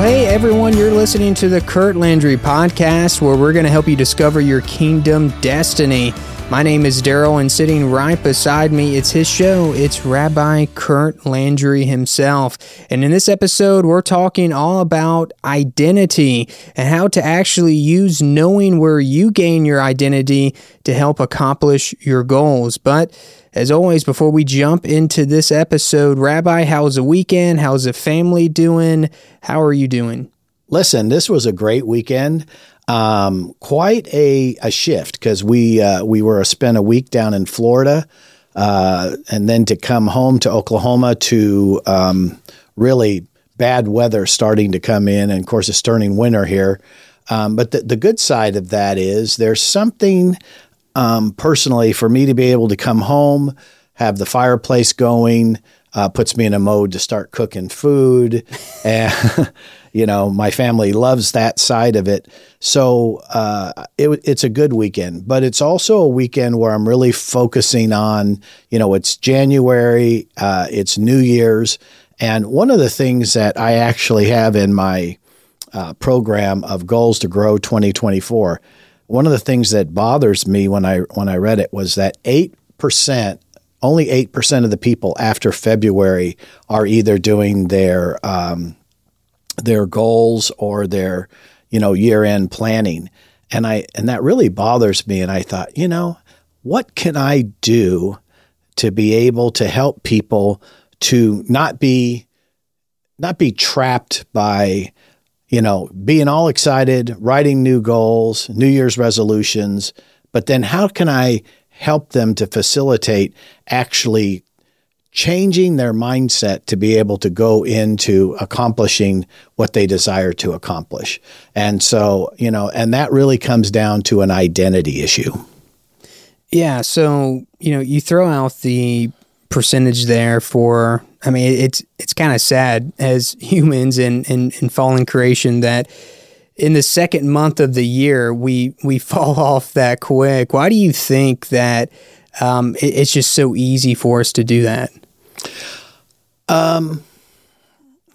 hey everyone, you're listening to the Curt Landry podcast where we're going to help you discover your kingdom destiny. My name is Darrell, and sitting right beside me, it's his show. It's Rabbi Curt Landry himself. And in this episode, we're talking all about identity and how to actually use knowing where you gain your identity to help accomplish your goals. But as always, before we jump into this episode, Rabbi, how's the weekend? How's the family doing? How are you doing? Listen, this was a great weekend. Um, quite a, a shift because we uh, we were spent a week down in Florida, uh, and then to come home to Oklahoma to um, really bad weather starting to come in, and of course it's turning winter here. Um, but the, the good side of that is there's something um, personally for me to be able to come home, have the fireplace going, uh, puts me in a mode to start cooking food, and you know my family loves that side of it. So uh, it, it's a good weekend, but it's also a weekend where I'm really focusing on you know it's January, uh, it's New Year's, and one of the things that I actually have in my uh, program of goals to grow 2024. One of the things that bothers me when I when I read it was that eight percent only 8% of the people after February are either doing their um, their goals or their you know year-end planning. And I and that really bothers me and I thought you know what can I do to be able to help people to not be not be trapped by you know being all excited writing new goals new year's resolutions but then how can I help them to facilitate actually changing their mindset to be able to go into accomplishing what they desire to accomplish. And so, you know, and that really comes down to an identity issue. Yeah. So, you know, you throw out the percentage there for, I mean, it's, it's kind of sad as humans and in, in fallen creation that, in the second month of the year, we we fall off that quick. Why do you think that um, it, it's just so easy for us to do that? Um,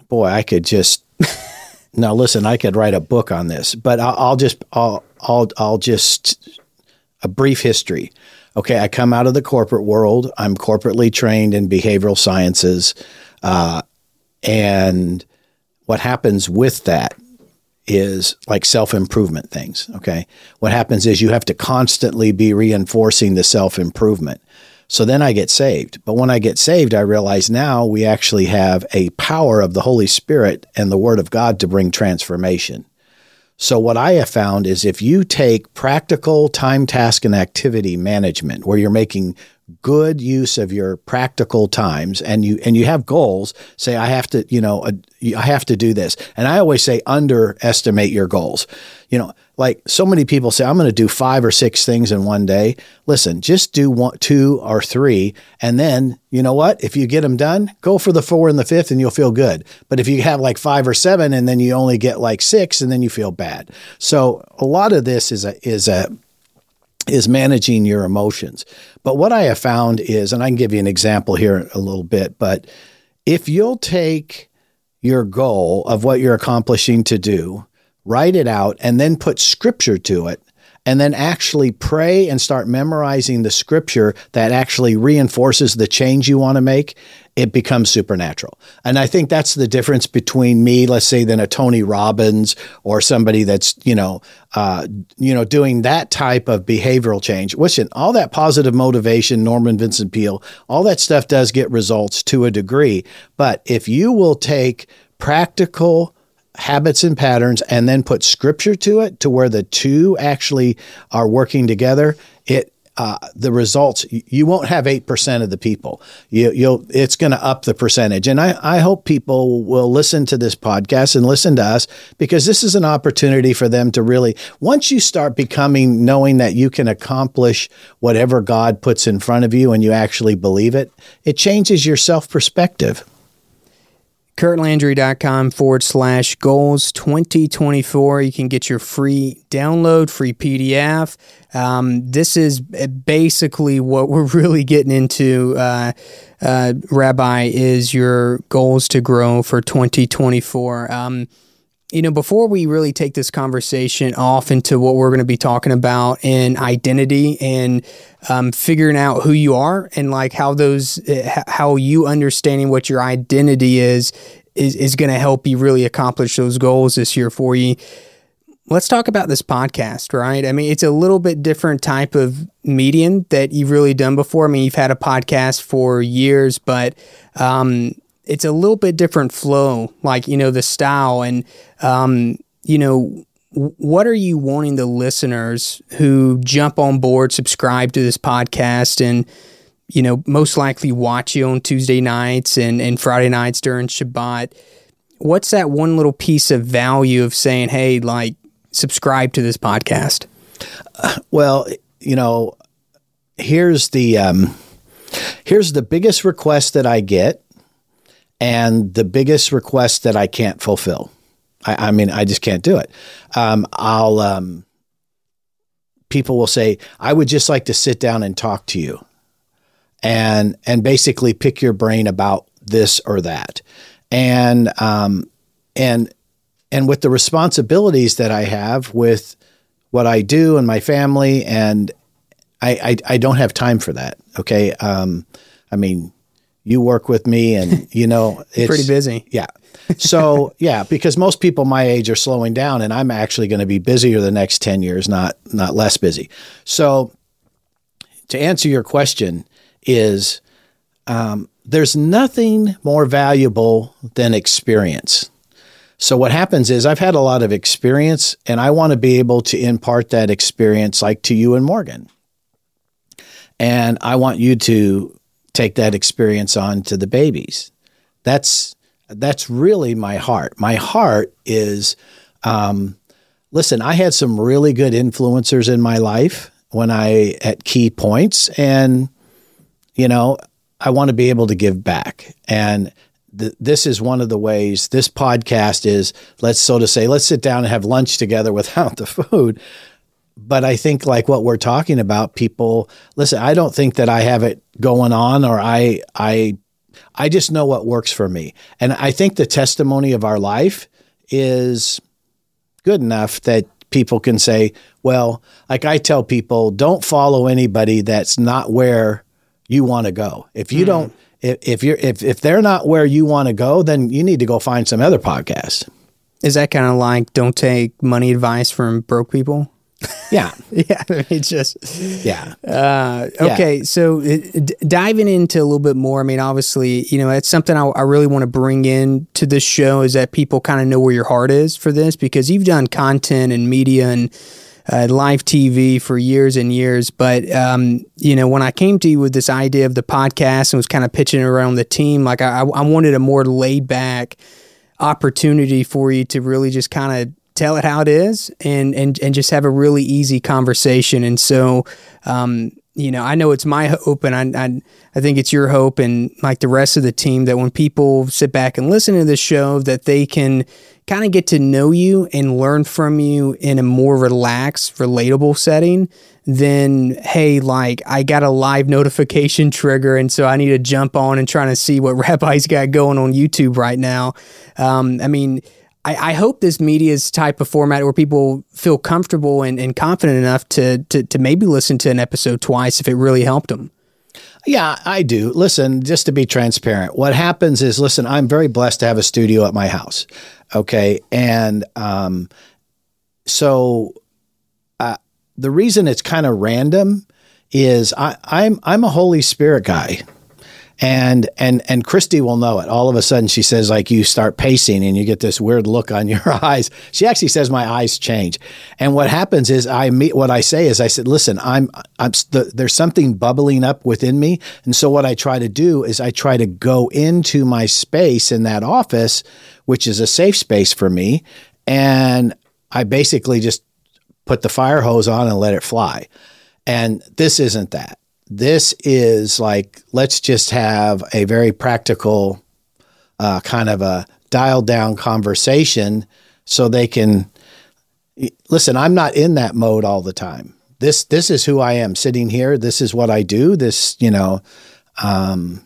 boy, I could just now listen. I could write a book on this, but I'll, I'll just I'll I'll I'll just a brief history. Okay, I come out of the corporate world. I'm corporately trained in behavioral sciences, uh, and what happens with that is like self improvement things. Okay. What happens is you have to constantly be reinforcing the self improvement. So then I get saved. But when I get saved, I realize now we actually have a power of the Holy Spirit and the Word of God to bring transformation. So, what I have found is if you take practical time, task, and activity management, where you're making good use of your practical times and you and you have goals say i have to you know uh, i have to do this. And i always say underestimate your goals. You know like so many people say i'm going to do five or six things in one day. Listen just do one two or three and then you know what? If you get them done go for the four and the fifth and you'll feel good. But if you have like five or seven and then you only get like six and then you feel bad. So a lot of this is a is a is managing your emotions. But what I have found is, and I can give you an example here a little bit, but if you'll take your goal of what you're accomplishing to do, write it out, and then put scripture to it, and then actually pray and start memorizing the scripture that actually reinforces the change you want to make, it becomes supernatural. And I think that's the difference between me, let's say, than a Tony Robbins or somebody that's, you know, uh, you know, doing that type of behavioral change. Listen, all that positive motivation, Norman Vincent Peale, all that stuff does get results to a degree. But if you will take practical habits and patterns and then put scripture to it to where the two actually are working together, it uh, the results you won't have 8% of the people. You, will it's going to up the percentage. And I, I hope people will listen to this podcast and listen to us because this is an opportunity for them to really once you start becoming knowing that you can accomplish whatever god puts in front of you and you actually believe it it changes your self perspective curtlandry.com forward slash goals 2024. You can get your free download, free PDF. Um, this is basically what we're really getting into, uh, uh, Rabbi, is your goals to grow for 2024. Um, you know, before we really take this conversation off into what we're going to be talking about in identity and um, figuring out who you are and like how those, eh, how you understanding what your identity is, is, is going to help you really accomplish those goals this year for you. Let's talk about this podcast, right? I mean, it's a little bit different type of medium that you've really done before. I mean, you've had a podcast for years, but um, it's a little bit different flow, like you know the style and um, you know what are you wanting the listeners who jump on board, subscribe to this podcast, and you know most likely watch you on Tuesday nights and and Friday nights during Shabbat? What's that one little piece of value of saying, hey, like subscribe to this podcast? Uh, well, you know, here's the um, here's the biggest request that I get and the biggest request that I can't fulfill. I, I mean, I just can't do it. Um, I'll, um, people will say, I would just like to sit down and talk to you and, and basically pick your brain about this or that. And, um, and, and with the responsibilities that I have with what I do and my family, and I, I, I don't have time for that. Okay. Um, I mean, you work with me and you know it's pretty busy. Yeah. So yeah, because most people my age are slowing down and I'm actually going to be busier the next 10 years, not not less busy. So to answer your question is um, there's nothing more valuable than experience. So what happens is I've had a lot of experience and I want to be able to impart that experience like to you and Morgan. And I want you to take that experience on to the babies. That's that's really my heart. My heart is, um, listen. I had some really good influencers in my life when I at key points, and you know, I want to be able to give back. And th- this is one of the ways. This podcast is let's so to say, let's sit down and have lunch together without the food but I think like what we're talking about, people listen. I don't think that I have it going on, or I I I just know what works for me, and I think the testimony of our life is good enough that people can say, well, like I tell people, don't follow anybody that's not where you want to go. If you mm. don't, if, if you're if if they're not where you want to go, then you need to go find some other podcast. Is that kind of like don't take money advice from broke people? Yeah. yeah. It's just, yeah. Uh, okay. Yeah. So d- diving into a little bit more, I mean, obviously, you know, it's something I, I really want to bring in to this show is that people kind of know where your heart is for this because you've done content and media and uh, live TV for years and years. But, um, you know, when I came to you with this idea of the podcast and was kind of pitching around the team, like I, I wanted a more laid back opportunity for you to really just kind of tell it how it is and and and just have a really easy conversation. And so, um, you know, I know it's my hope, and I, I I think it's your hope, and like the rest of the team, that when people sit back and listen to this show, that they can kind of get to know you and learn from you in a more relaxed, relatable setting than hey, like I got a live notification trigger, and so I need to jump on and trying to see what Rabbi's got going on YouTube right now. Um, I mean I, I hope this media's type of format where people feel comfortable and, and confident enough to, to to maybe listen to an episode twice if it really helped them. Yeah, I do. Listen, just to be transparent, what happens is, listen, I'm very blessed to have a studio at my house. Okay, and um, so uh, the reason it's kind of random is I, I'm I'm a Holy Spirit guy and and and Kristi will know it. All of a sudden, she says like you start pacing and you get this weird look on your eyes. She actually says my eyes change, and what happens is I meet what I say is I said, listen, I'm I'm the, there's something bubbling up within me, and so what I try to do is I try to go into my space in that office, which is a safe space for me, and I basically just put the fire hose on and let it fly. And this isn't that this is like, let's just have a very practical uh, kind of a dialed down conversation so they can listen. I'm not in that mode all the time. This this is who I am sitting here. This is what I do. This you know, um,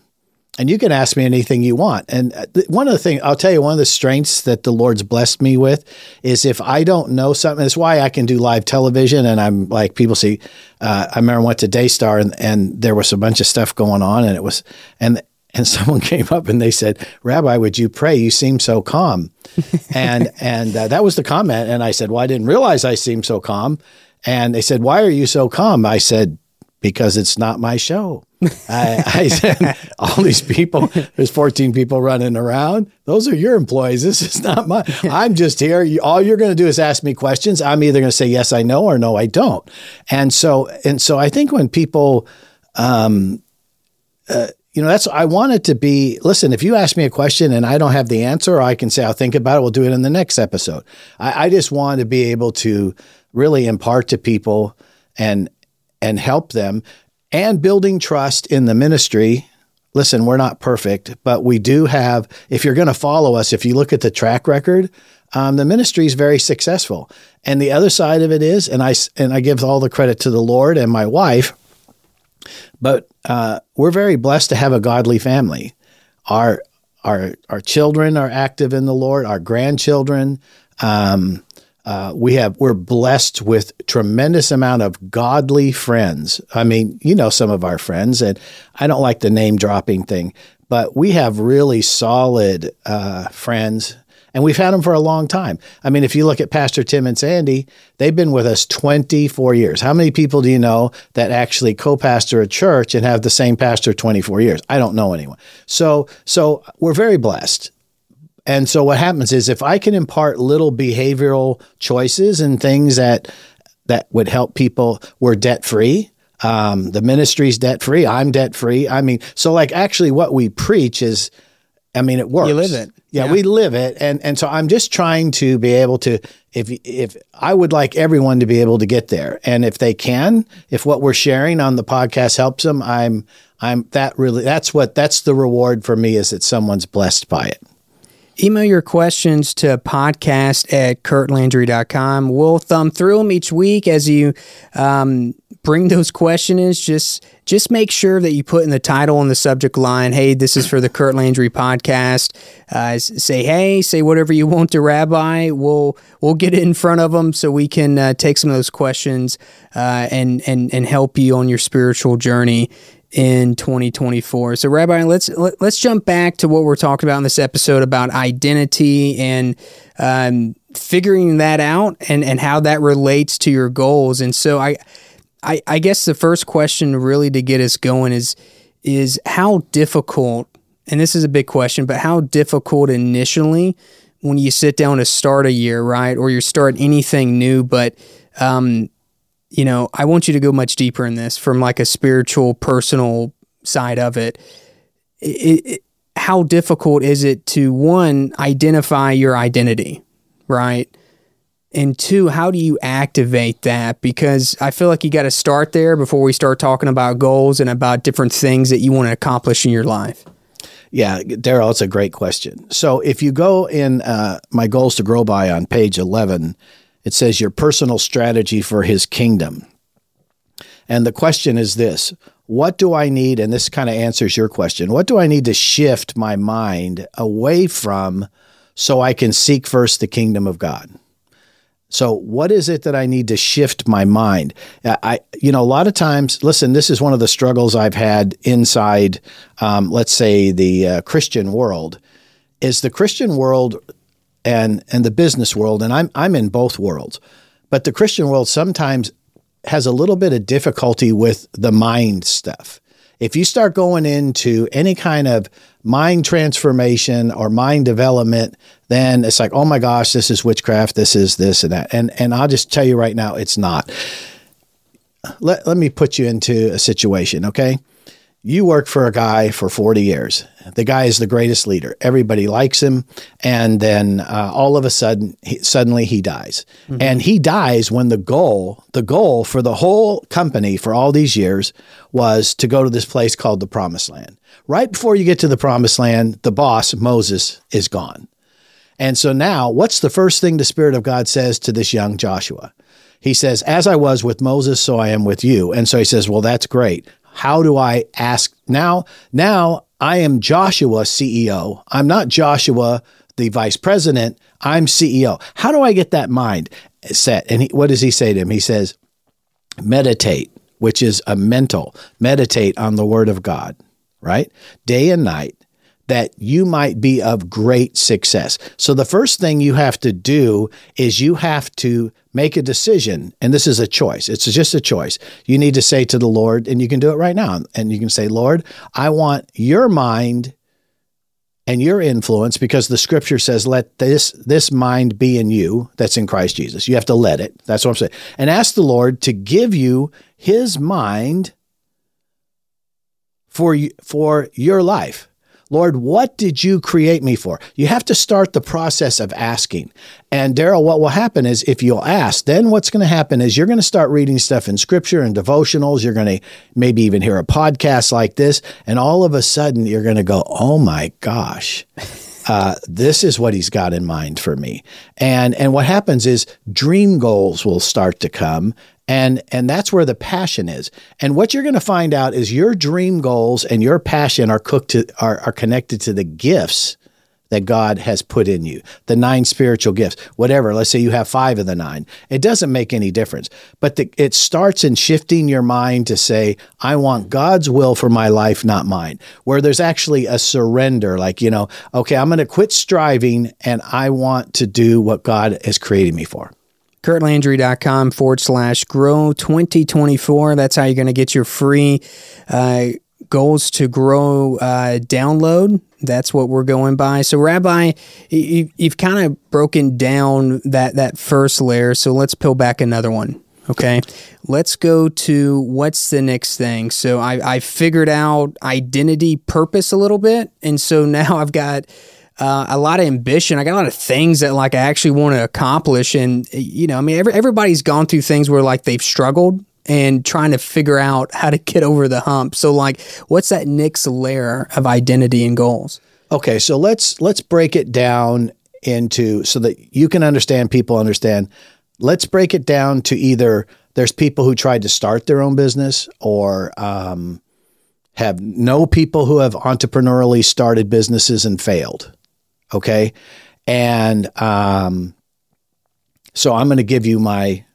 and you can ask me anything you want. And uh, one of the things I'll tell you, one of the strengths that the Lord's blessed me with is if I don't know something, it's why I can do live television. And I'm like, people see, uh, I remember I went to Daystar and, and there was a bunch of stuff going on and it was, and, and someone came up and they said, Rabbi, would you pray? You seem so calm. and, and uh, that was the comment. And I said, well, I didn't realize I seemed so calm. And they said, why are you so calm? I said, because it's not my show. I, I, said, all these people, there's 14 people running around. Those are your employees. This is not my, I'm just here. You, all you're going to do is ask me questions. I'm either going to say, yes, I know, or no, I don't. And so, and so I think when people, um, uh, you know, that's, I want it to be, listen, if you ask me a question and I don't have the answer, I can say, I'll think about it. We'll do it in the next episode. I, I just want to be able to really impart to people and, and help them and building trust in the ministry. Listen, we're not perfect, but we do have, if you're going to follow us, if you look at the track record, um, the ministry is very successful. And the other side of it is, and I, and I give all the credit to the Lord and my wife, but uh, we're very blessed to have a godly family. Our, our, our children are active in the Lord, our grandchildren. Um, uh, we have we're blessed with tremendous amount of godly friends. I mean, you know some of our friends, and I don't like the name dropping thing, but we have really solid uh, friends, and we've had them for a long time. I mean, if you look at Pastor Tim and Sandy, they've been with us 24 years. How many people do you know that actually co-pastor a church and have the same pastor 24 years? I don't know anyone. So, so we're very blessed. And so what happens is if I can impart little behavioral choices and things that that would help people, we're debt free. Um, the ministry's debt free. I'm debt free. I mean, so like actually what we preach is, I mean, it works. You live it. Yeah, yeah, we live it. And and so I'm just trying to be able to if if I would like everyone to be able to get there. And if they can, if what we're sharing on the podcast helps them, I'm I'm that really that's what that's the reward for me is that someone's blessed by it. Email your questions to podcast at curtlandry.com. We'll thumb through them each week as you um, bring those questions. Just just make sure that you put in the title and the subject line, hey, this is for the Curt Landry podcast. Uh, say, hey, say whatever you want to Rabbi. We'll we'll get it in front of them so we can uh, take some of those questions uh, and and and help you on your spiritual journey in 2024. So Rabbi, let's let, us let us jump back to what we're talking about in this episode about identity and um, figuring that out and and how that relates to your goals. And so I, I I guess the first question really to get us going is is how difficult and this is a big question, but how difficult initially when you sit down to start a year, right? Or you start anything new, but um, you know, I want you to go much deeper in this from like a spiritual, personal side of it. it, it how difficult is it to one identify your identity, right? And two, how do you activate that? Because I feel like you got to start there before we start talking about goals and about different things that you want to accomplish in your life. Yeah, Darrell, it's a great question. So if you go in uh, my goals to grow by on page 11, it says your personal strategy for his kingdom. And the question is this What do I need? And this kind of answers your question. What do I need to shift my mind away from so I can seek first the kingdom of God? So, what is it that I need to shift my mind? I, you know, a lot of times, listen, this is one of the struggles I've had inside, um, let's say, the uh, Christian world. Is the Christian world and and the business world, and I'm I'm in both worlds, but the Christian world sometimes has a little bit of difficulty with the mind stuff. If you start going into any kind of mind transformation or mind development, then it's like, oh my gosh, this is witchcraft, this is this and that. And and I'll just tell you right now, it's not. Let, let me put you into a situation, okay? You work for a guy for 40 years. The guy is the greatest leader. Everybody likes him. And then uh, all of a sudden, he, suddenly he dies. Mm-hmm. And he dies when the goal, the goal for the whole company for all these years was to go to this place called the Promised Land. Right before you get to the Promised Land, the boss, Moses, is gone. And so now, what's the first thing the Spirit of God says to this young Joshua? He says, As I was with Moses, so I am with you. And so he says, Well, that's great. How do I ask now? Now I am Joshua CEO. I'm not Joshua, the vice president. I'm CEO. How do I get that mind set? And he, what does he say to him? He says, meditate, which is a mental, meditate on the word of God, right? Day and night that you might be of great success. So the first thing you have to do is you have to make a decision, and this is a choice. It's just a choice. You need to say to the Lord, and you can do it right now, and you can say, Lord, I want your mind and your influence because the scripture says let this this mind be in you that's in Christ Jesus. You have to let it. That's what I'm saying. And ask the Lord to give you his mind for for your life. Lord, what did you create me for? You have to start the process of asking. And Darrell, what will happen is if you'll ask, then what's going to happen is you're going to start reading stuff in scripture and devotionals. You're going to maybe even hear a podcast like this. And all of a sudden, you're going to go, oh my gosh. Uh, this is what he's got in mind for me. And and what happens is dream goals will start to come and and that's where the passion is and what you're going to find out is your dream goals and your passion are cooked to are, are connected to the gifts that God has put in you, the nine spiritual gifts, whatever. Let's say you have five of the nine. It doesn't make any difference. But the, it starts in shifting your mind to say, I want God's will for my life, not mine, where there's actually a surrender, like, you know, okay, I'm going to quit striving and I want to do what God has created me for curtlandry.com forward slash grow 2024. That's how you're going to get your free uh, goals to grow uh, download. That's what we're going by. So, Rabbi, you, have kind of broken down that, that first layer. So, let's peel back another one. Okay. Let's go to what's the next thing. So, I, I figured out identity purpose a little bit. And so now I've got uh, a lot of ambition. I got a lot of things that like I actually want to accomplish, and you know, I mean, every, everybody's gone through things where like they've struggled and trying to figure out how to get over the hump. So, like, what's that next layer of identity and goals? Okay, so let's let's break it down into so that you can understand. People understand. Let's break it down to either there's people who tried to start their own business or um, have no people who have entrepreneurially started businesses and failed. Okay. And um, so I'm going to give you my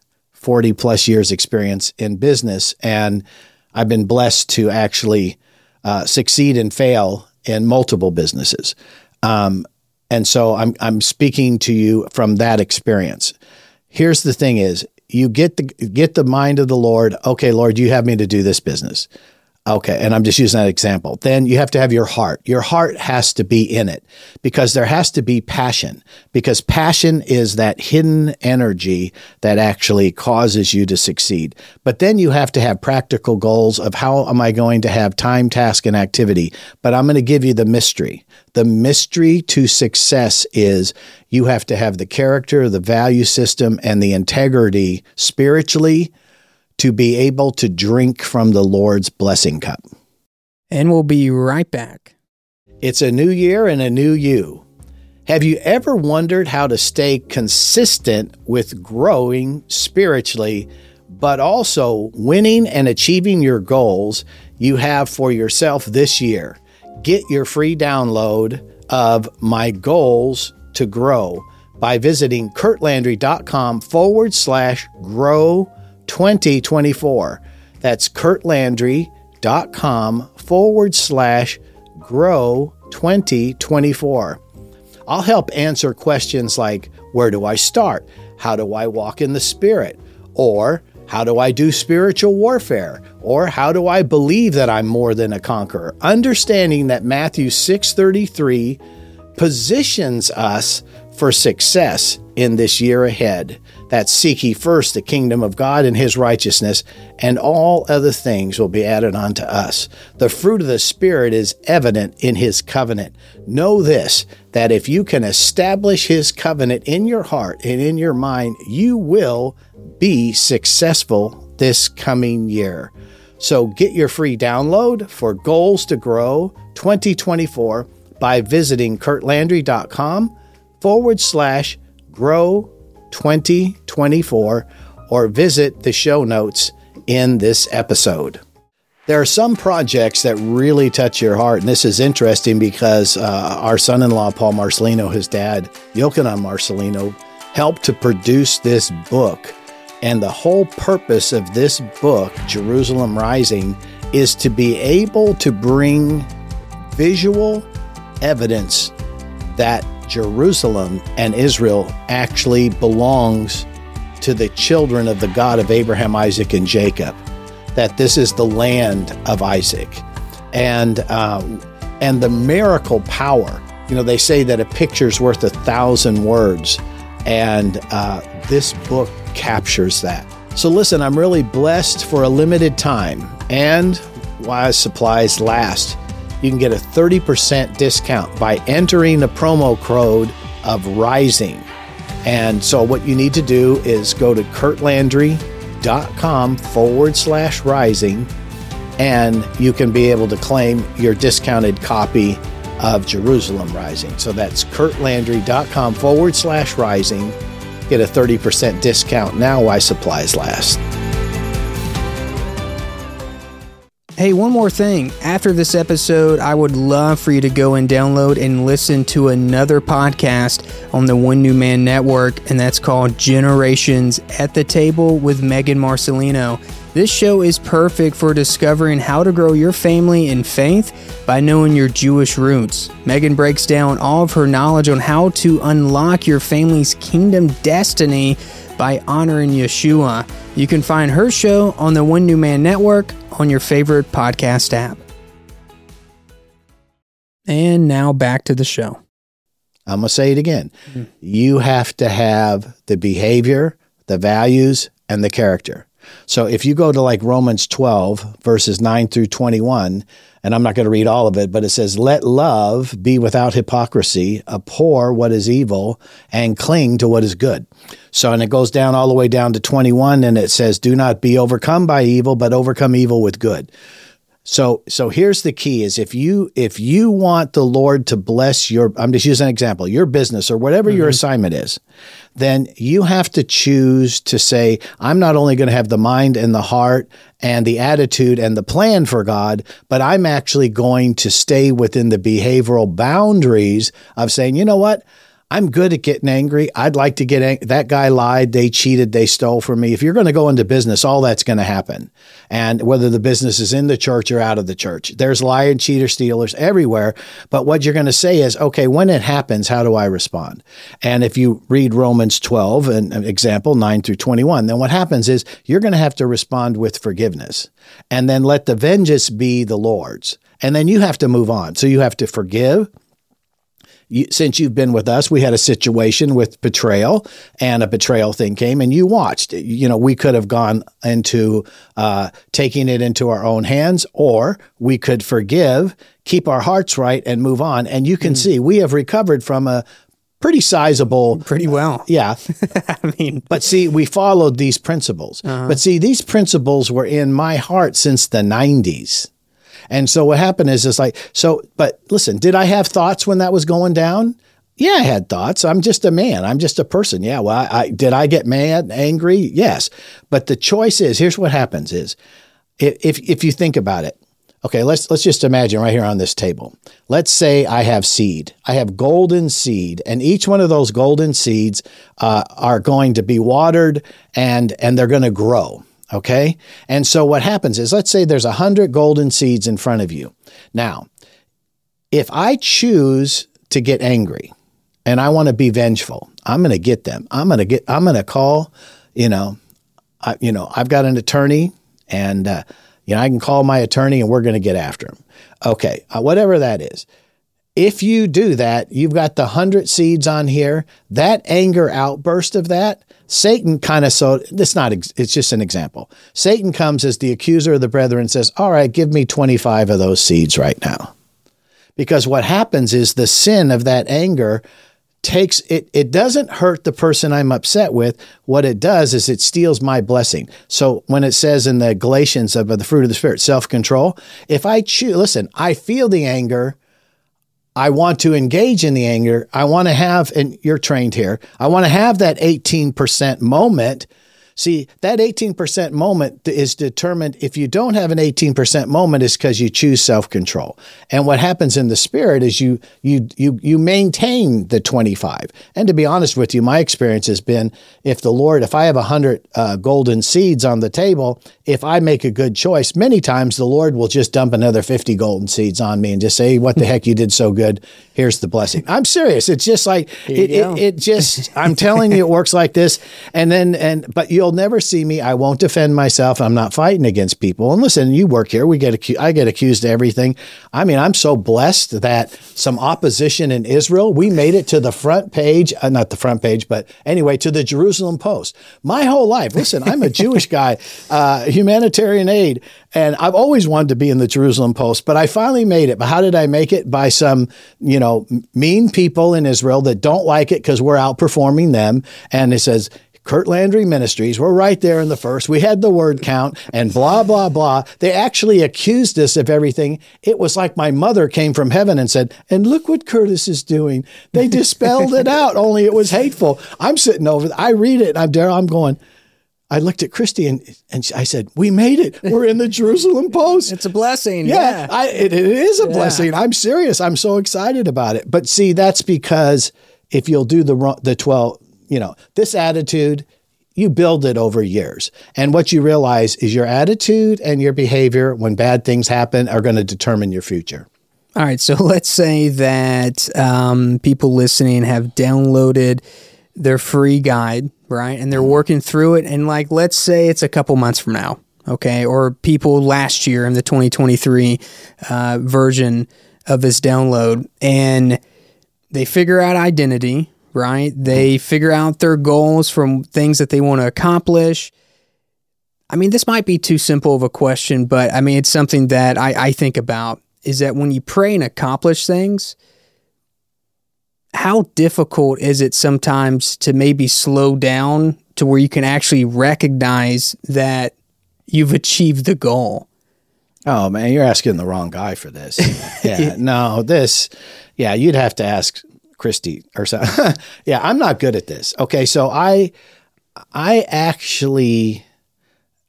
40 plus years experience in business. And I've been blessed to actually uh, succeed and fail in multiple businesses. Um, and so I'm, I'm speaking to you from that experience. Here's the thing is you get the get the mind of the Lord. Okay, Lord, you have me to do this business. Okay, and I'm just using that example. Then you have to have your heart. Your heart has to be in it because there has to be passion because passion is that hidden energy that actually causes you to succeed. But then you have to have practical goals of how am I going to have time, task, and activity. But I'm going to give you the mystery. The mystery to success is you have to have the character, the value system, and the integrity spiritually to be able to drink from the Lord's blessing cup. And we'll be right back. It's a new year and a new you. Have you ever wondered how to stay consistent with growing spiritually, but also winning and achieving your goals you have for yourself this year? Get your free download of My Goals to Grow by visiting curtlandry.com forward slash grow 2024. That's curtlandry.com forward slash grow 2024. I'll help answer questions like where do I start? How do I walk in the Spirit? Or how do I do spiritual warfare? Or how do I believe that I'm more than a conqueror? Understanding that Matthew 6:33 positions us for success in this year ahead. That seek ye first the kingdom of God and his righteousness, and all other things will be added unto us. The fruit of the Spirit is evident in his covenant. Know this that if you can establish his covenant in your heart and in your mind, you will be successful this coming year. So get your free download for Goals to Grow 2024 by visiting curtlandry.com forward slash grow 2024 or visit the show notes in this episode. There are some projects that really touch your heart, and this is interesting because uh, our son-in-law Paul Marcelino, his dad Yochanan Marcelino, helped to produce this book. And the whole purpose of this book, Jerusalem Rising, is to be able to bring visual evidence that Jerusalem and Israel actually belongs to the children of the God of Abraham, Isaac, and Jacob that this is the land of Isaac, and um, and the miracle power. You know, they say that a picture's worth a thousand words, and uh, this book captures that. So listen, I'm really blessed for a limited time, and while supplies last, you can get a 30% discount by entering the promo code of Rising. And so, what you need to do is go to Curt Landry com forward slash rising, and you can be able to claim your discounted copy of Jerusalem Rising. So that's curtlandry.com forward slash rising. Get a 30% discount now while supplies last. Hey, one more thing. After this episode, I would love for you to go and download and listen to another podcast on the One New Man Network, and that's called Generations at the Table with Megan Marcelino. This show is perfect for discovering how to grow your family in faith by knowing your Jewish roots. Megan breaks down all of her knowledge on how to unlock your family's kingdom destiny by honoring Yeshua. You can find her show on the One New Man Network on your favorite podcast app. And now back to the show. I'm going to say it again. Mm-hmm. You have to have the behavior, the values, and the character. So if you go to like Romans 12, verses 9 through 21, and I'm not going to read all of it, but it says, Let love be without hypocrisy, abhor what is evil, and cling to what is good. So, and it goes down all the way down to 21, and it says, Do not be overcome by evil, but overcome evil with good. So so here's the key is if you if you want the Lord to bless your I'm just using an example, your business or whatever mm-hmm. your assignment is, then you have to choose to say I'm not only going to have the mind and the heart and the attitude and the plan for God, but I'm actually going to stay within the behavioral boundaries of saying, you know what? I'm good at getting angry. I'd like to get ang- that guy lied, they cheated, they stole from me. If you're going to go into business, all that's going to happen. And whether the business is in the church or out of the church, there's lying, cheater, stealers everywhere. But what you're going to say is, okay, when it happens, how do I respond? And if you read Romans 12, an example 9 through 21, then what happens is you're going to have to respond with forgiveness and then let the vengeance be the Lord's. And then you have to move on. So you have to forgive you, since you've been with us, we had a situation with betrayal, and a betrayal thing came, and you watched. You know, we could have gone into uh, taking it into our own hands, or we could forgive, keep our hearts right, and move on. And you can mm. see we have recovered from a pretty sizable pretty well yeah i mean but see we followed these principles uh-huh. but see these principles were in my heart since the 90s and so what happened is it's like, so, but listen, did I have thoughts when that was going down? Yeah, I had thoughts. I'm just a man. I'm just a person. Yeah. Well, I, I did I get mad, angry? Yes. But the choice is here's what happens is if if you think about it, okay, let's let's just imagine right here on this table. Let's say I have seed. I have golden seed, and each one of those golden seeds uh, are going to be watered and and they're going to grow. Okay. And so what happens is, let's say there's a hundred golden seeds in front of you. Now, if I choose to get angry and I want to be vengeful, I'm going to get them. I'm going to get, I'm going to call, you know, I, you know, I've got an attorney and, uh, you know, I can call my attorney and we're going to get after him. Okay. Uh, whatever that is. If you do that, you've got the hundred seeds on here. That anger outburst of that, Satan kind of so it's not it's just an example. Satan comes as the accuser of the brethren and says, "All right, give me 25 of those seeds right now." Because what happens is the sin of that anger takes it it doesn't hurt the person I'm upset with. What it does is it steals my blessing. So when it says in the Galatians of the fruit of the spirit, self-control, if I choose listen, I feel the anger, I want to engage in the anger. I want to have, and you're trained here, I want to have that 18% moment See, that 18% moment is determined if you don't have an 18% moment is because you choose self-control. And what happens in the spirit is you you you you maintain the 25. And to be honest with you, my experience has been if the Lord, if I have 100 uh, golden seeds on the table, if I make a good choice, many times the Lord will just dump another 50 golden seeds on me and just say, "What the heck you did so good. Here's the blessing." I'm serious. It's just like it, it, it just I'm telling you it works like this. And then and but you'll never see me. I won't defend myself. I'm not fighting against people. And listen, you work here. We get acu- I get accused of everything. I mean, I'm so blessed that some opposition in Israel. We made it to the front page, uh, not the front page, but anyway, to the Jerusalem Post. My whole life. Listen, I'm a Jewish guy, uh, humanitarian aid, and I've always wanted to be in the Jerusalem Post. But I finally made it. But how did I make it? By some, you know, mean people in Israel that don't like it because we're outperforming them. And it says, Curt Landry Ministries. We're right there in the first. We had the word count and blah, blah, blah. They actually accused us of everything. It was like my mother came from heaven and said, and look what Curtis is doing. They dispelled it out, only it was hateful. I'm sitting over, I read it, I'm there, I'm going, I looked at Kristi and, and I said, "We made it. We're in the Jerusalem Post. It's a blessing." Yeah, Yeah. I, it, it is a Yeah. blessing. I'm serious. I'm so excited about it. But see, that's because if you'll do the the twelve, you know, this attitude, you build it over years, and what you realize is your attitude and your behavior when bad things happen are going to determine your future. All right, so let's say that um, people listening have downloaded their free guide, right? And they're working through it. And, like, let's say it's a couple months from now, okay? Or people last year in the 2023 uh, version of this download, and they figure out identity, right? They figure out their goals from things that they want to accomplish. I mean, this might be too simple of a question, but I mean, it's something that I, I think about is that when you pray and accomplish things, how difficult is it sometimes to maybe slow down to where you can actually recognize that you've achieved the goal? Oh man, you're asking the wrong guy for this. Yeah, no, this, yeah, you'd have to ask Kristi or so. yeah, I'm not good at this. Okay, so I, I actually,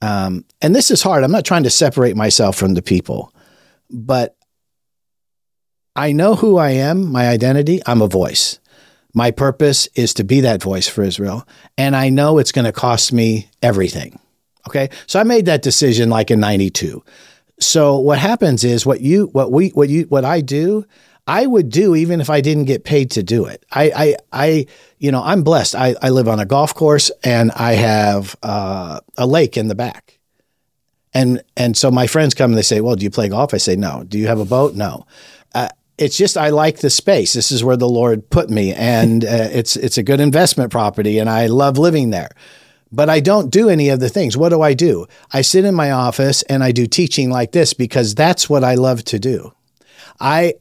um, and this is hard. I'm not trying to separate myself from the people, but I know who I am. My identity. I'm a voice. My purpose is to be that voice for Israel, and I know it's going to cost me everything. Okay, so I made that decision like in '92. So what happens is what you what we what you what I do, I would do even if I didn't get paid to do it. I I I you know I'm blessed. I I live on a golf course and I have uh, a lake in the back. And and so my friends come and they say, "Well, do you play golf?" I say, "No." Do you have a boat? No. Uh, it's just I like the space. This is where the Lord put me, and uh, it's it's a good investment property, and I love living there but I don't do any of the things. What do I do? I sit in my office and I do teaching like this because that's what I love to do. I,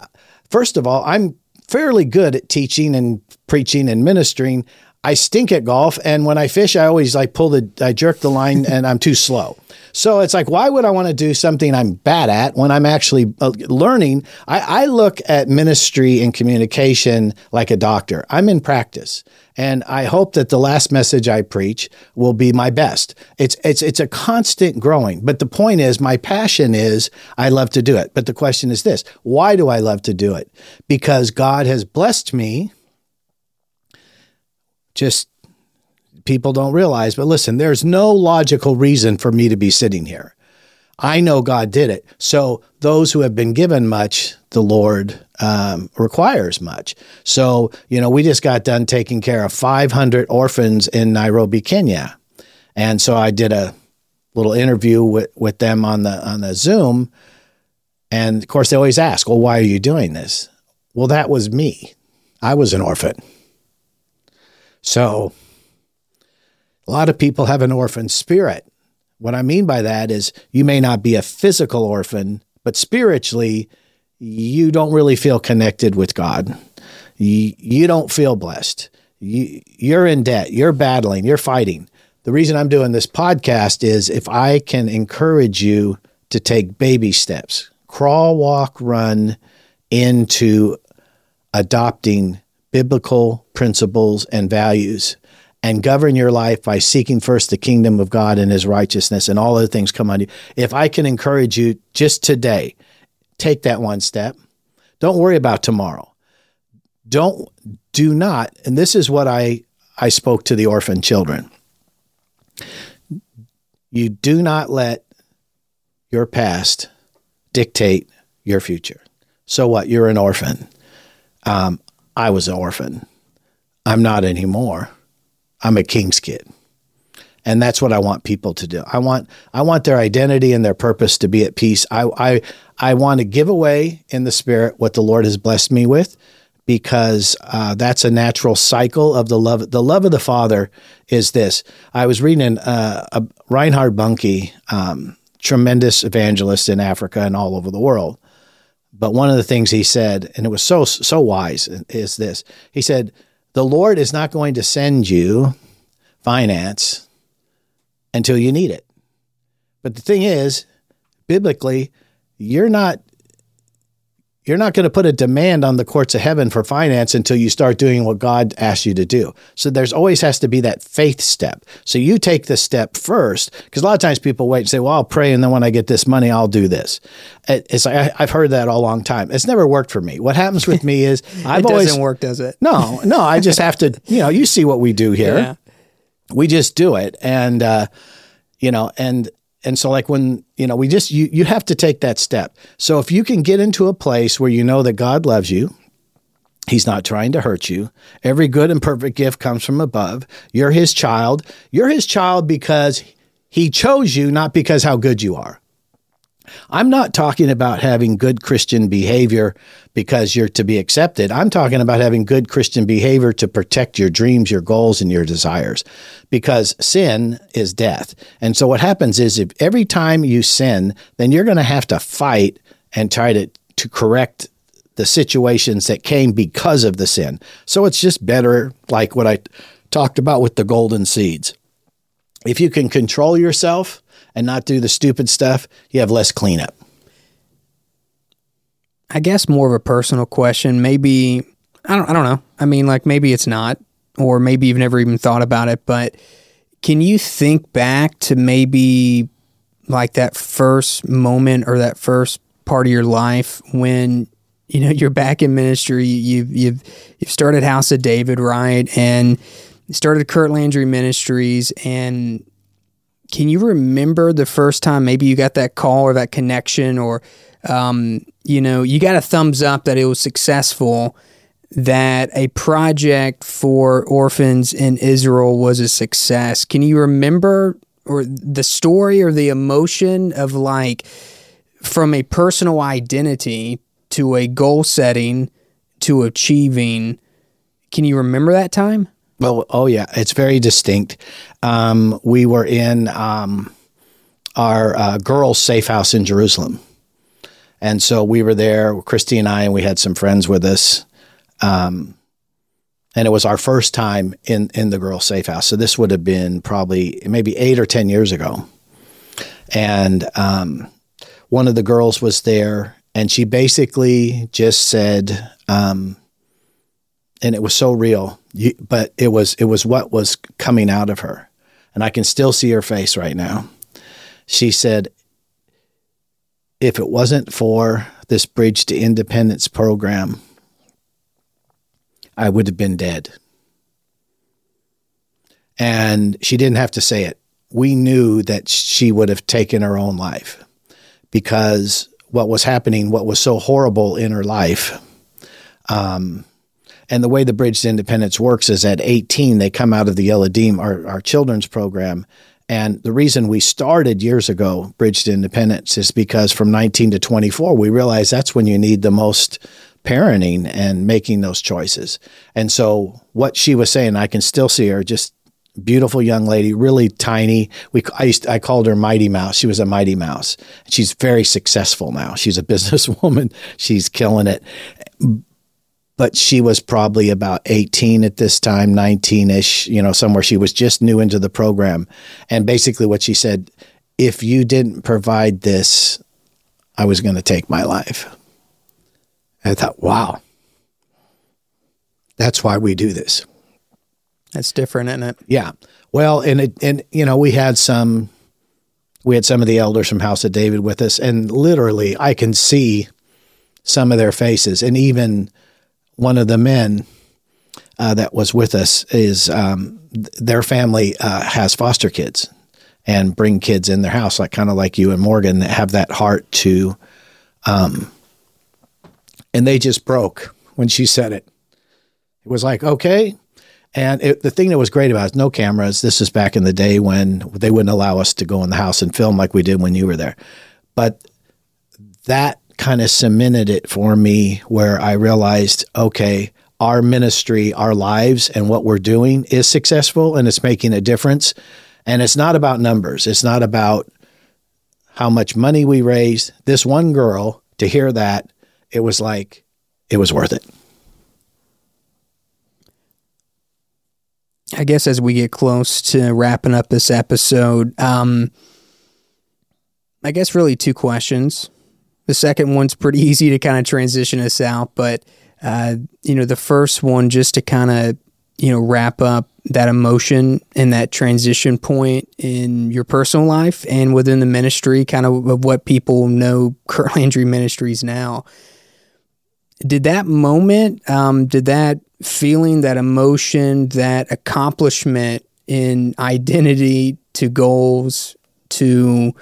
first of all, I'm fairly good at teaching and preaching and ministering. I stink at golf, and when I fish, I always like pull the, I jerk the line, and I'm too slow. So it's like, why would I want to do something I'm bad at when I'm actually uh, learning? I, I look at ministry and communication like a doctor. I'm in practice, and I hope that the last message I preach will be my best. It's it's it's a constant growing. But the point is, my passion is I love to do it. But the question is this: Why do I love to do it? Because God has blessed me just people don't realize, but listen, there's no logical reason for me to be sitting here. I know God did it. So those who have been given much, the Lord um, requires much. So, you know, we just got done taking care of 500 orphans in Nairobi, Kenya. And so I did a little interview with, with them on the on the Zoom. And of course, they always ask, well, why are you doing this? Well, that was me. I was an orphan. So a lot of people have an orphan spirit. What I mean by that is you may not be a physical orphan, but spiritually, you don't really feel connected with God. You, you don't feel blessed. You, you're in debt. You're battling. You're fighting. The reason I'm doing this podcast is if I can encourage you to take baby steps, crawl, walk, run into adopting biblical principles and values and govern your life by seeking first the kingdom of God and his righteousness, and all other things come on you. If I can encourage you just today, take that one step. Don't worry about tomorrow. Don't, do not, and this is what I, I spoke to the orphan children. You do not let your past dictate your future. So what? You're an orphan. Um, I was an orphan. I'm not anymore. I'm a king's kid. And that's what I want people to do. I want I want their identity and their purpose to be at peace. I I I want to give away in the spirit what the Lord has blessed me with, because uh, that's a natural cycle of the love. The love of the Father is this. I was reading uh, a Reinhard Bonnke, um, tremendous evangelist in Africa and all over the world. But one of the things he said, and it was so so wise, is this. He said, "The Lord is not going to send you finance until you need it. But the thing is, biblically, you're not you're not going to put a demand on the courts of heaven for finance until you start doing what God asks you to do. So there's always has to be that faith step. So you take the step first, because a lot of times people wait and say, "Well, I'll pray, and then when I get this money, I'll do this." It's like I, have heard that all long time. It's never worked for me. What happens with me is I've it always doesn't work, does it? no, no. I just have to. You know, you see what we do here. Yeah. We just do it, and uh, you know, and and so like when you know we just you you have to take that step. So if you can get into a place where you know that god loves you he's not trying to hurt you every good and perfect gift comes from above you're his child you're his child because he chose you not because how good you are I'm not talking about having good Christian behavior because you're to be accepted. I'm talking about having good Christian behavior to protect your dreams, your goals, and your desires because sin is death. And so what happens is if every time you sin, then you're going to have to fight and try to, to correct the situations that came because of the sin. So it's just better, like what I talked about with the golden seeds. If you can control yourself, and not do the stupid stuff, you have less cleanup. I guess more of a personal question. Maybe I don't I don't know. I mean, like maybe it's not, or maybe you've never even thought about it, but can you think back to maybe like that first moment or that first part of your life when you know you're back in ministry you've you've you've started house of david right and started curt landry ministries and can you remember the first time maybe you got that call or that connection or um, you know you got a thumbs up that it was successful that a project for orphans in Israel was a success. Can you remember or the story or the emotion of like from a personal identity to a goal setting to achieving? Can you remember that time? Well, oh yeah, it's very distinct. Um, we were in um, our uh, girls' safe house in Jerusalem, and so we were there, Kristi and I, and we had some friends with us. Um, and it was our first time in in the girls' safe house. So this would have been probably maybe eight or ten years ago, and um, one of the girls was there, and she basically just said um, and it was so real. You, but it was it was what was coming out of her, and I can still see her face right now. She said, "If it wasn't for this Bridge to Independence program, I would have been dead." And she didn't have to say it. We knew that she would have taken her own life because what was happening, what was so horrible in her life, um, and the way the Bridge to Independence works is at 18, they come out of the Eladim, our, our children's program. And the reason we started years ago, Bridge to Independence, is because from 19 to 24, we realized that's when you need the most parenting and making those choices. And so what she was saying, I can still see her, just beautiful young lady, really tiny. We I used I called her Mighty Mouse. She was a Mighty Mouse. She's very successful now. She's a businesswoman. She's killing it but she was probably about 18 at this time, 19 ish, you know, somewhere. She was just new into the program. And basically, what she said if you didn't provide this, I was going to take my life. I thought, wow, that's why we do this. That's different, isn't it? Yeah. Well, and it, and you know, we had some we had some of the elders from House of David with us, and literally I can see some of their faces. And even one of the men uh, that was with us is um, their family uh, has foster kids and bring kids in their house, like kind of like you and Morgan that have that heart to, um, and they just broke when she said it. It was like, okay. And it, the thing that was great about it, no cameras. This is back in the day when they wouldn't allow us to go in the house and film like we did when you were there. But that kind of cemented it for me where I realized, okay, our ministry, our lives, and what we're doing is successful and it's making a difference. And it's not about numbers. It's not about how much money we raised. This one girl, to hear that, it was like, it was worth it. I guess as we get close to wrapping up this episode, um, I guess really two questions. The second one's pretty easy to kind of transition us out, but uh, you know, the first one just to kind of you know wrap up that emotion and that transition point in your personal life and within the ministry, kind of of what people know Curt Landry Ministries now. Did that moment, um, did that feeling, that emotion, that accomplishment in identity to goals to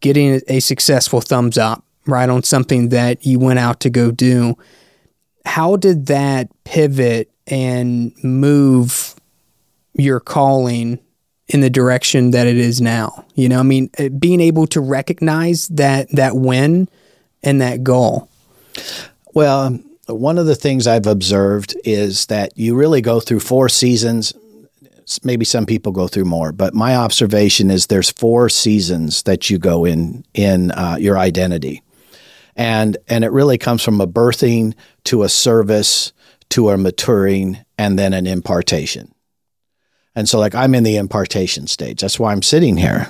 getting a successful thumbs up right on something that you went out to go do. How did that pivot and move your calling in the direction that it is now? You know i mean uh, being able to recognize that that win and that goal. Well one of the things i've observed is that you really go through four seasons. Maybe some people go through more, but my observation is there's four seasons that you go in in uh, your identity, and and it really comes from a birthing to a service to a maturing and then an impartation. And so, like I'm in the impartation stage. That's why I'm sitting here.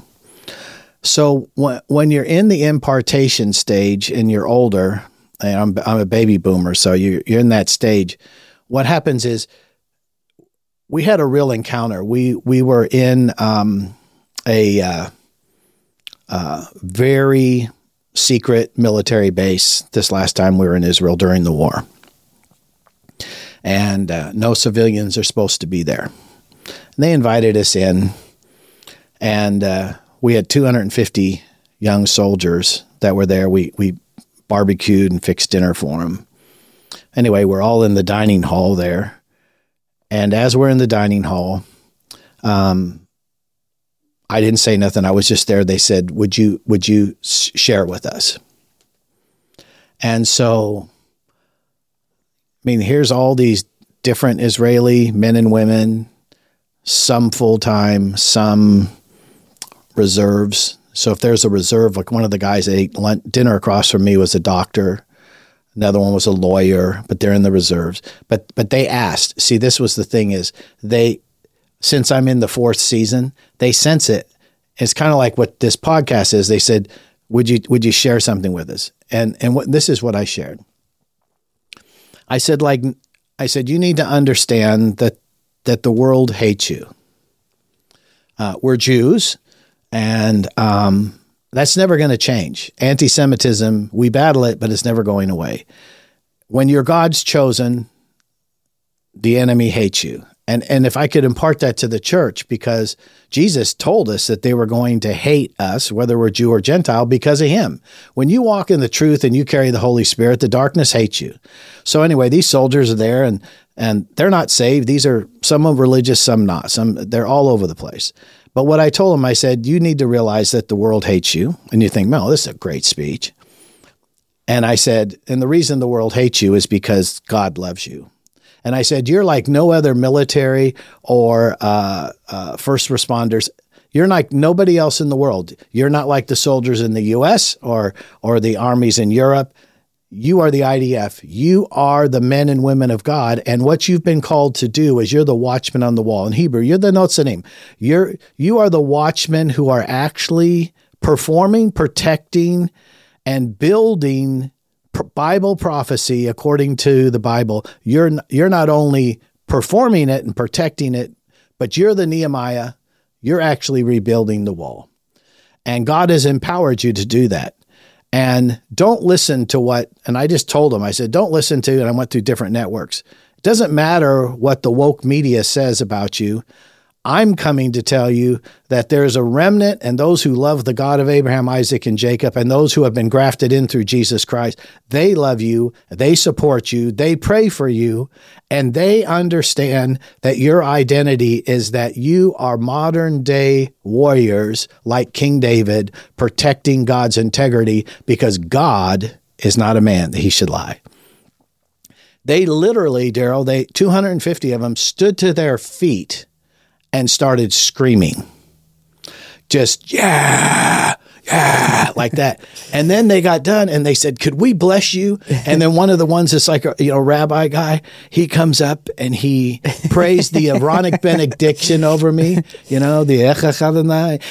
So when when you're in the impartation stage and you're older, and I'm I'm a baby boomer, so you you're in that stage. What happens is we had a real encounter. We we were in um, a uh, uh, very secret military base this last time we were in Israel during the war, and uh, no civilians are supposed to be there. And they invited us in, and uh, we had 250 young soldiers that were there. We we barbecued and fixed dinner for them. Anyway, we're all in the dining hall there and as we're in the dining hall, um, I didn't say nothing. I was just there. They said, "Would you would you share with us?" And so, I mean, here's all these different Israeli men and women, some full time, some reserves. So if there's a reserve, like one of the guys that ate dinner across from me was a doctor. Another one was a lawyer, but they're in the reserves. But but they asked. See, this was the thing is they since I'm in the fourth season, they sense it. It's kind of like what this podcast is. They said, "Would you would you share something with us?" And and what this is what I shared. I said like I said you need to understand that that the world hates you. Uh, we're Jews, and um, that's never going to change. Anti Semitism, we battle it, but it's never going away. When you're God's chosen, the enemy hates you. And, and if I could impart that to the church, because Jesus told us that they were going to hate us, whether we're Jew or Gentile, because of him. When you walk in the truth and you carry the Holy Spirit, the darkness hates you. So anyway, these soldiers are there and and they're not saved. These are some are religious, some not. Some they're all over the place. But what I told them, I said, you need to realize that the world hates you. And you think, Mel, this is a great speech. And I said, and the reason the world hates you is because God loves you. And I said, you're like no other military or uh, uh, first responders. You're like nobody else in the world. You're not like the soldiers in the U.S. or or the armies in Europe. You are the IDF. You are the men and women of God. And what you've been called to do is you're the watchman on the wall. In Hebrew, you're the notzanim. You're you are the watchmen who are actually performing, protecting, and building Bible prophecy according to the Bible. You're you're not only performing it and protecting it, but you're the Nehemiah. You're actually rebuilding the wall. And God has empowered you to do that. And don't listen to what, and I just told him, I said, don't listen to, and I went through different networks. It doesn't matter what the woke media says about you. I'm coming to tell you that there's a remnant and those who love the God of Abraham, Isaac, and Jacob, and those who have been grafted in through Jesus Christ. They love you, they support you, they pray for you, and they understand that your identity is that you are modern day warriors like King David, protecting God's integrity because God is not a man that he should lie. They literally, Darrell, they 250 of them stood to their feet and started screaming. Just, yeah, yeah, like that. And then they got done and they said, Could we bless you? And then one of the ones that's like a you know, rabbi guy, he comes up and he prays the Aaronic benediction over me, you know, the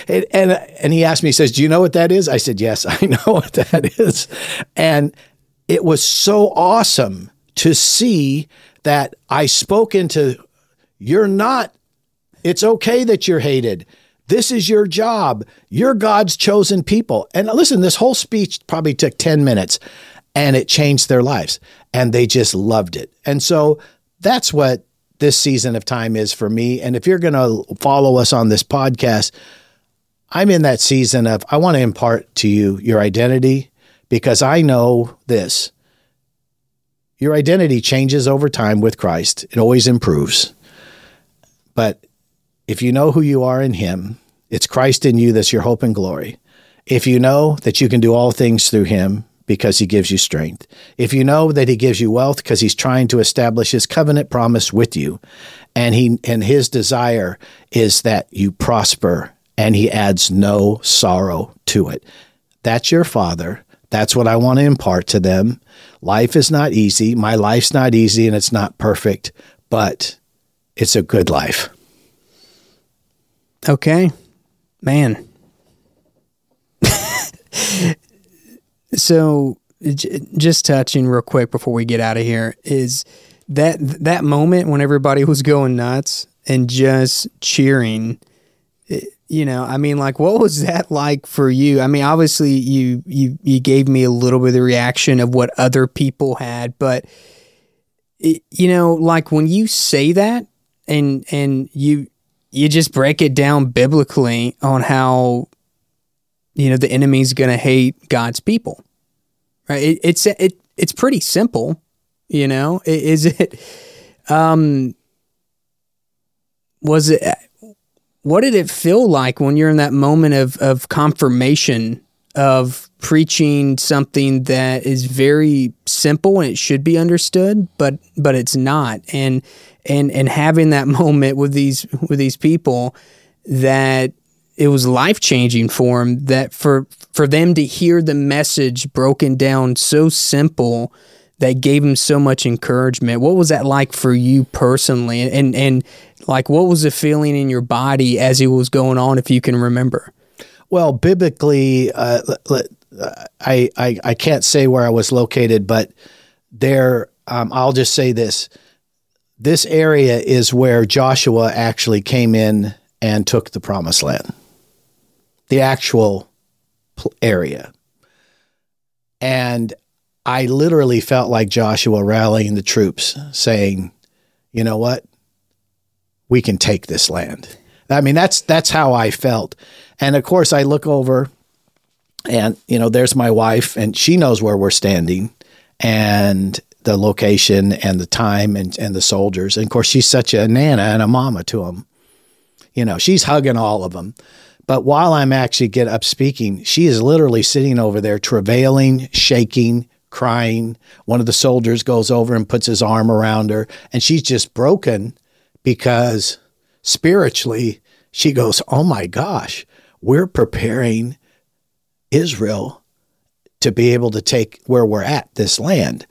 and, and and he asked me, he says, Do you know what that is? I said, Yes, I know what that is. And it was so awesome to see that I spoke into you're not it's okay that you're hated. This is your job. You're God's chosen people. And listen, this whole speech probably took 10 minutes and it changed their lives. And they just loved it. And so that's what this season of time is for me. And if you're going to follow us on this podcast, I'm in that season of I want to impart to you your identity because I know this. Your identity changes over time with Christ, it always improves. But if you know who you are in Him, it's Christ in you that's your hope and glory. If you know that you can do all things through Him because He gives you strength, if you know that He gives you wealth because He's trying to establish His covenant promise with you, and He and His desire is that you prosper, and He adds no sorrow to it. That's your Father. That's what I want to impart to them. Life is not easy. My life's not easy and it's not perfect, but it's a good life. Okay. Man. so just touching real quick before we get out of here is that that moment when everybody was going nuts and just cheering eh, you know i mean like what was that like for you i mean obviously you you you gave me a little bit of the reaction of what other people had but it, you know like when you say that and and you you just break it down biblically on how you know the enemy's going to hate God's people. Right? It, it's it it's pretty simple, you know. Is it um was it what did it feel like when you're in that moment of of confirmation of preaching something that is very simple and it should be understood but but it's not and and and having that moment with these with these people that it was life changing for them that for for them to hear the message broken down so simple that gave them so much encouragement. What was that like for you personally? And and, and like what was the feeling in your body as it was going on if you can remember? Well biblically uh, I, I i can't say where i was located but there um, i'll just say this this area is where Joshua actually came in and took the promised land, the actual area. And I literally felt like Joshua rallying the troops, saying, you know what? We can take this land. I mean, that's that's how I felt. And of course, I look over and, you know, there's my wife, and she knows where we're standing. And the location and the time and, and the soldiers. And of course, she's such a nana and a mama to them. You know, she's hugging all of them. But while I'm actually get up speaking, she is literally sitting over there, travailing, shaking, crying. One of the soldiers goes over and puts his arm around her, and she's just broken because spiritually, she goes, Oh my gosh, we're preparing Israel to be able to take where we're at, this land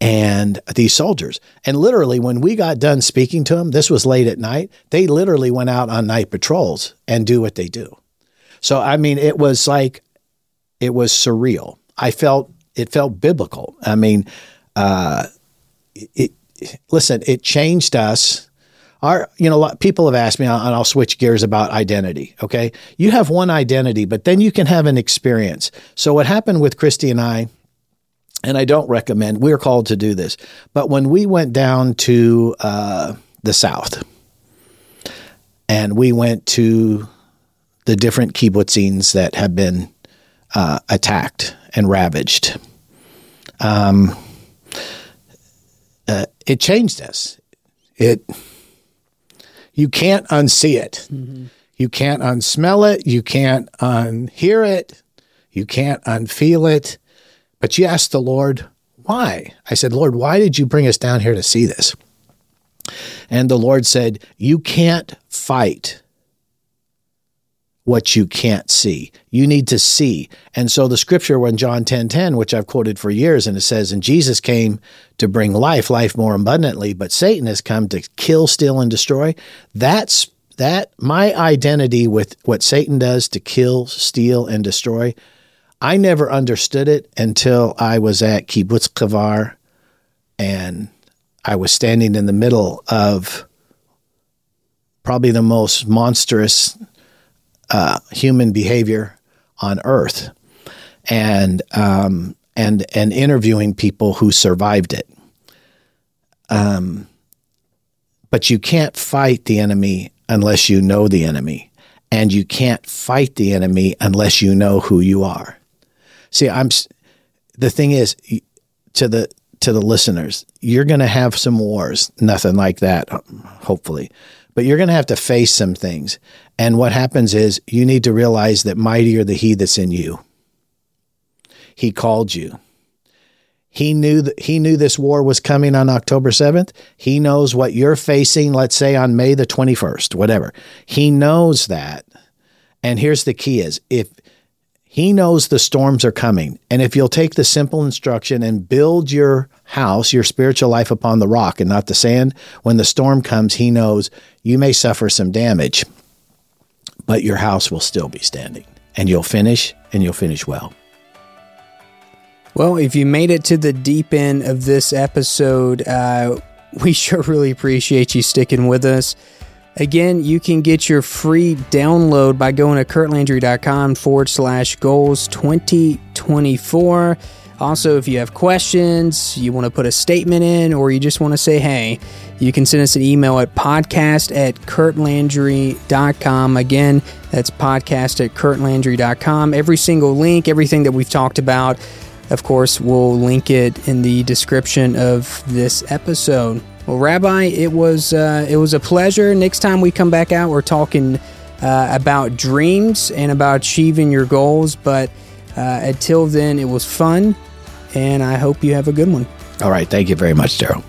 and these soldiers. And literally, when we got done speaking to them, this was late at night, they literally went out on night patrols and do what they do. So, I mean, it was like, it was surreal. I felt, it felt biblical. I mean, uh, it, listen, it changed us our you know people have asked me and I'll switch gears about identity okay you have one identity but then you can have an experience so what happened with kristi and i and i don't recommend we're called to do this but when we went down to uh, the south and we went to the different kibbutzim that have been uh, attacked and ravaged um, uh, it changed us it you can't unsee it. Mm-hmm. You can't unsmell it. You can't unhear it. You can't unfeel it. But you ask the Lord, why? I said, Lord, why did you bring us down here to see this? And the Lord said, You can't fight what you can't see. You need to see. And so the scripture when John 10 10, which I've quoted for years, and it says, And Jesus came to bring life, life more abundantly, but Satan has come to kill, steal, and destroy. That's that my identity with what Satan does to kill, steal, and destroy. I never understood it until I was at Kibbutz Kavar and I was standing in the middle of probably the most monstrous uh, human behavior on Earth, and um, and and interviewing people who survived it. Um, but you can't fight the enemy unless you know the enemy, and you can't fight the enemy unless you know who you are. See, I'm. The thing is, to the to the listeners, you're going to have some wars. Nothing like that, um, hopefully, but you're going to have to face some things. And what happens is you need to realize that mightier the he that's in you. He called you. He knew that he knew this war was coming on October 7th. He knows what you're facing, let's say on May the 21st, whatever. He knows that. And here's the key is if he knows the storms are coming, and if you'll take the simple instruction and build your house, your spiritual life upon the rock and not the sand, when the storm comes, he knows you may suffer some damage but your house will still be standing and you'll finish and you'll finish well. Well, if you made it to the deep end of this episode, uh, we sure really appreciate you sticking with us. Again, you can get your free download by going to curtlandry.com forward slash goals 2024. Also, if you have questions, you want to put a statement in, or you just want to say hey, you can send us an email at podcast at curtlandry.com. Again, that's podcast at curtlandry.com. Every single link, everything that we've talked about, of course, we'll link it in the description of this episode. Well, Rabbi, it was uh, it was a pleasure. Next time we come back out, we're talking uh, about dreams and about achieving your goals. But uh, until then, it was fun and I hope you have a good one. All right. Thank you very much, Darrell.